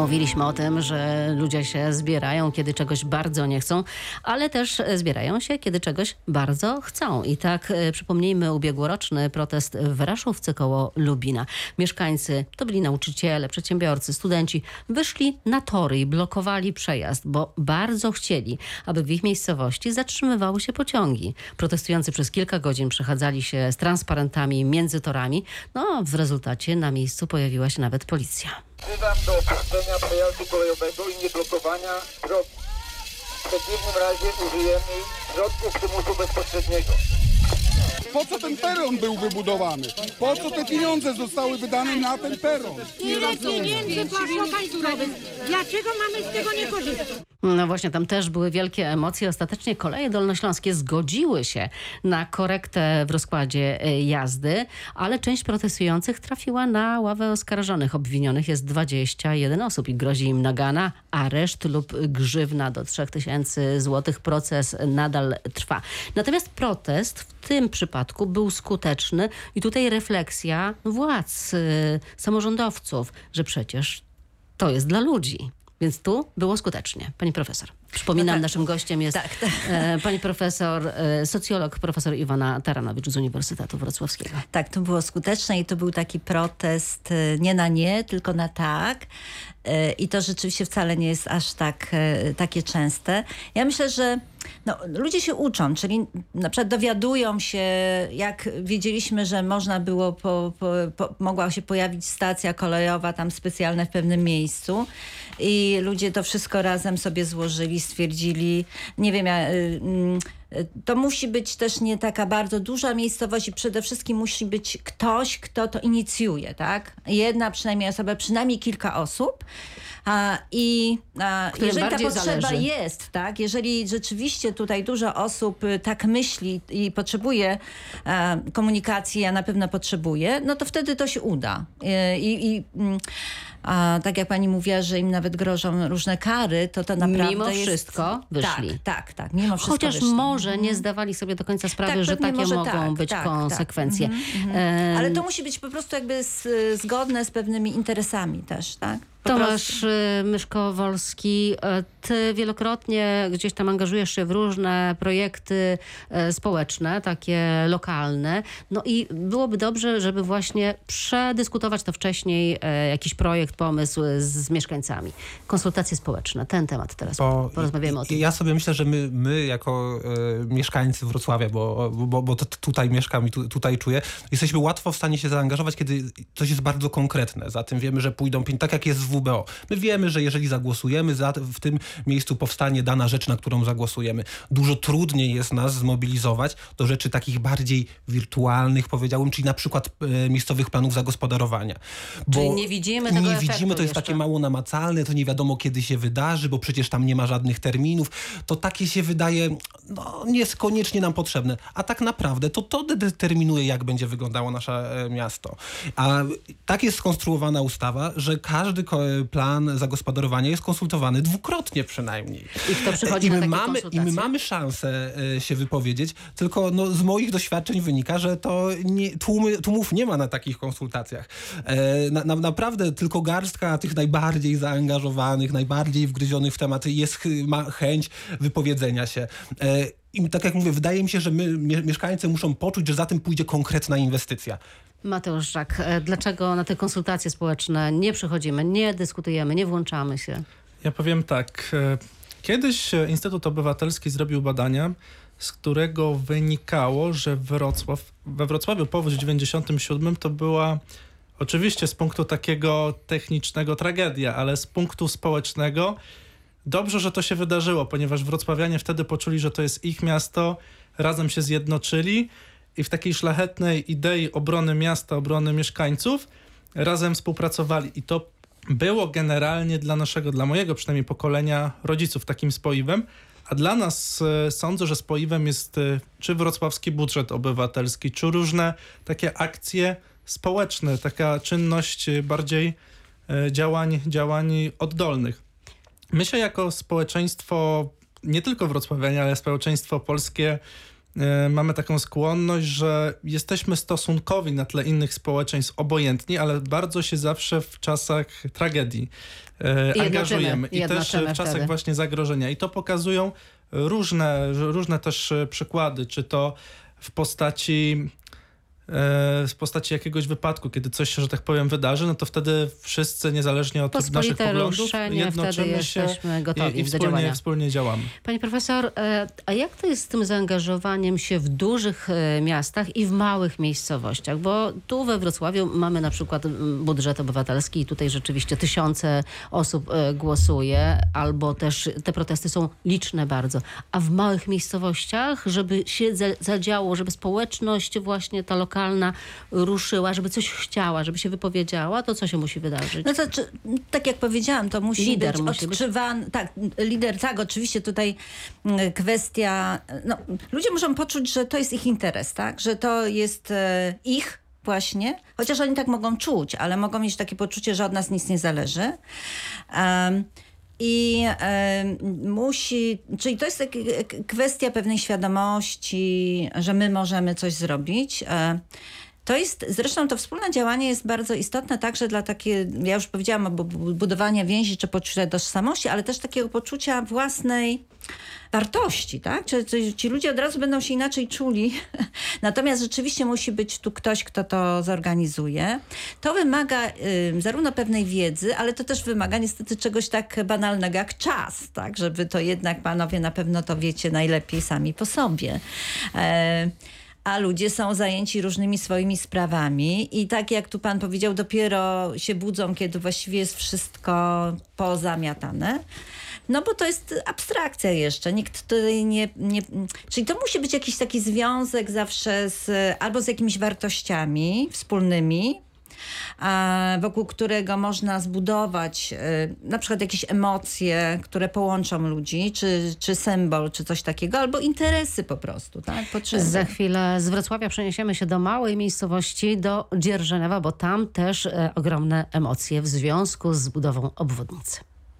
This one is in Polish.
Mówiliśmy o tym, że ludzie się zbierają, kiedy czegoś bardzo nie chcą, ale też zbierają się, kiedy czegoś bardzo chcą. I tak e, przypomnijmy ubiegłoroczny protest w Raszówce koło Lubina. Mieszkańcy, to byli nauczyciele, przedsiębiorcy, studenci, wyszli na tory i blokowali przejazd, bo bardzo chcieli, aby w ich miejscowości zatrzymywały się pociągi. Protestujący przez kilka godzin przechadzali się z transparentami między torami. No, w rezultacie na miejscu pojawiła się nawet policja. Wzywam do opuszczenia przejazdu kolejowego i nieblokowania drogi. W przeciwnym razie użyjemy środków przymusu bezpośredniego. Po co ten peron był wybudowany? Po co te pieniądze zostały wydane na ten peron? Ile pieniędzy poszło państwowych? Dlaczego mamy z tego nie korzystać? No właśnie, tam też były wielkie emocje. Ostatecznie koleje dolnośląskie zgodziły się na korektę w rozkładzie e, jazdy, ale część protestujących trafiła na ławę oskarżonych. Obwinionych jest 21 osób i grozi im nagana, areszt lub grzywna do 3000 złotych. Proces nadal trwa. Natomiast protest w tym przypadku był skuteczny i tutaj refleksja władz, y, samorządowców, że przecież to jest dla ludzi. Więc tu było skutecznie. Pani profesor. Przypominam, No tak. naszym gościem jest Tak, tak. e, pani profesor, e, socjolog, profesor Iwana Taranowicz z Uniwersytetu Wrocławskiego. Tak, to było skuteczne i to był taki protest e, nie na nie, tylko na tak. I to rzeczywiście wcale nie jest aż tak takie częste. Ja myślę, że no, ludzie się uczą, czyli na przykład dowiadują się, jak wiedzieliśmy, że można było, po, po, po, mogła się pojawić stacja kolejowa tam specjalna w pewnym miejscu i ludzie to wszystko razem sobie złożyli, stwierdzili, nie wiem, ja, y, mm, to musi być też nie taka bardzo duża miejscowość i przede wszystkim musi być ktoś, kto to inicjuje, tak? Jedna przynajmniej osoba, przynajmniej kilka osób. A, I a, jeżeli ta potrzeba zależy. jest, tak? Jeżeli rzeczywiście tutaj dużo osób y, tak myśli i potrzebuje e, komunikacji, a na pewno potrzebuje, no to wtedy to się uda. Y, I, i mm, a, tak jak pani mówiła, że im nawet grożą różne kary, to to naprawdę Mimo jest... wszystko wyszli. Tak, tak, tak. Mimo wszystko Chociaż wyszli. może nie zdawali sobie do końca sprawy, Tak, że takie mogą tak, być tak, konsekwencje. tak. Mhm, mhm. Ale to musi być po prostu jakby s- zgodne z pewnymi interesami też, tak? Tomasz y, Myszko-Wolski, y, ty wielokrotnie gdzieś tam angażujesz się w różne projekty y, społeczne, takie lokalne. No i byłoby dobrze, żeby właśnie przedyskutować to wcześniej, jakiś projekt, pomysł z, z mieszkańcami. Konsultacje społeczne, ten temat teraz Bo porozmawiamy o tym. Ja sobie myślę, że my, my jako e, mieszkańcy Wrocławia, bo, bo, bo to tutaj mieszkam i tu, tutaj czuję, jesteśmy łatwo w stanie się zaangażować, kiedy coś jest bardzo konkretne. Zatem wiemy, że pójdą tak jak jest w WBO. My wiemy, że jeżeli zagłosujemy, za, w tym miejscu powstanie dana rzecz, na którą zagłosujemy. Dużo trudniej jest nas zmobilizować do rzeczy takich bardziej wirtualnych, powiedziałbym, czyli na przykład e, miejscowych planów zagospodarowania. Czyli nie widzimy tego Nie widzimy, to jest jeszcze. takie mało namacalne, to nie wiadomo kiedy się wydarzy, bo przecież tam nie ma żadnych terminów. To takie się wydaje, no nie jest koniecznie nam potrzebne. A tak naprawdę to to determinuje, jak będzie wyglądało nasze e, miasto. A tak jest skonstruowana ustawa, że każdy plan zagospodarowania jest konsultowany dwukrotnie przynajmniej. I kto przychodzi I na my, takie mamy, I my mamy szansę e, się wypowiedzieć, tylko no, z moich doświadczeń wynika, że to nie, tłumy, tłumów nie ma na takich konsultacjach. E, na, na, naprawdę tylko garstka tych najbardziej zaangażowanych, najbardziej wgryzionych w temat jest, ma chęć wypowiedzenia się. E, i tak jak mówię, wydaje mi się, że my, mie- mieszkańcy muszą poczuć, że za tym pójdzie konkretna inwestycja. Mateusz Żak, e, dlaczego na te konsultacje społeczne nie przychodzimy, nie dyskutujemy, nie włączamy się? Ja powiem tak. e, Kiedyś e, Instytut Obywatelski zrobił badania, z którego wynikało, że Wrocław, we Wrocławiu powódź w 97 to była oczywiście z punktu takiego technicznego tragedia, ale z punktu społecznego dobrze, że to się wydarzyło, ponieważ wrocławianie wtedy poczuli, że to jest ich miasto, razem się zjednoczyli i w takiej szlachetnej idei obrony miasta, obrony mieszkańców razem współpracowali i to było generalnie dla naszego, dla mojego przynajmniej pokolenia rodziców takim spoiwem, a dla nas e, sądzę, że spoiwem jest e, czy wrocławski budżet obywatelski, czy różne takie akcje społeczne, taka czynność e, bardziej działań, działań oddolnych. My się jako społeczeństwo, nie tylko wrocławianie, ale społeczeństwo polskie mamy taką skłonność, że jesteśmy stosunkowi na tle innych społeczeństw obojętni, ale bardzo się zawsze w czasach tragedii e, Jednoczymy, angażujemy. I też w czasach wtedy. właśnie zagrożenia. I to pokazują różne, różne też e, przykłady, czy to w postaci e, w postaci jakiegoś wypadku, kiedy coś się, że tak powiem, wydarzy, no to wtedy wszyscy, niezależnie od naszych Pospolite poglądów, ruszenie, wtedy jednoczymy się gotowi i, i wspólnie, wspólnie działamy. Pani profesor, e, a jak to jest z tym zaangażowaniem się w dużych e, miastach i w małych miejscowościach? Bo tu we Wrocławiu mamy na przykład budżet obywatelski i tutaj rzeczywiście tysiące osób e, głosuje, albo też te protesty są liczne bardzo. A w małych miejscowościach, żeby się za- zadziało, żeby społeczność właśnie ta lokalna ruszyła, żeby coś chciała, żeby się wypowiedziała, to co się musi wydarzyć? No to czy, tak jak powiedziałam, to musi Lider być musi być. odczuwany. Tak, lider, tak, oczywiście tutaj mm, kwestia. No, ludzie muszą poczuć, że to jest ich interes, tak? Że to jest e, ich właśnie, chociaż oni tak mogą czuć, ale mogą mieć takie poczucie, że od nas nic nie zależy. Em, i musi, czyli to jest tak, e, kwestia pewnej świadomości, że my możemy coś zrobić. E, to jest, zresztą to wspólne działanie jest bardzo istotne także dla takie, ja już powiedziałam budowania więzi czy poczucia tożsamości, ale też takiego poczucia własnej wartości, tak? Czy, czy ci ludzie od razu będą się inaczej czuli. Natomiast rzeczywiście musi być tu ktoś, kto to zorganizuje. To wymaga y, zarówno pewnej wiedzy, ale to też wymaga niestety czegoś tak banalnego jak czas, tak? Żeby to jednak panowie na pewno to wiecie najlepiej sami po sobie. E, a ludzie są zajęci różnymi swoimi sprawami i tak jak tu pan powiedział, dopiero się budzą, kiedy właściwie jest wszystko pozamiatane. No bo to jest abstrakcja jeszcze. Nikt tutaj nie, nie... Czyli to musi być jakiś taki związek zawsze z, albo z jakimiś wartościami wspólnymi, wokół którego można zbudować y, na przykład jakieś emocje, które połączą ludzi, czy, czy symbol, czy coś takiego, albo interesy po prostu, tak? Za chwilę z Wrocławia przeniesiemy się do małej miejscowości, do Dzierżonowa, bo tam też e, ogromne emocje w związku z budową obwodnicy.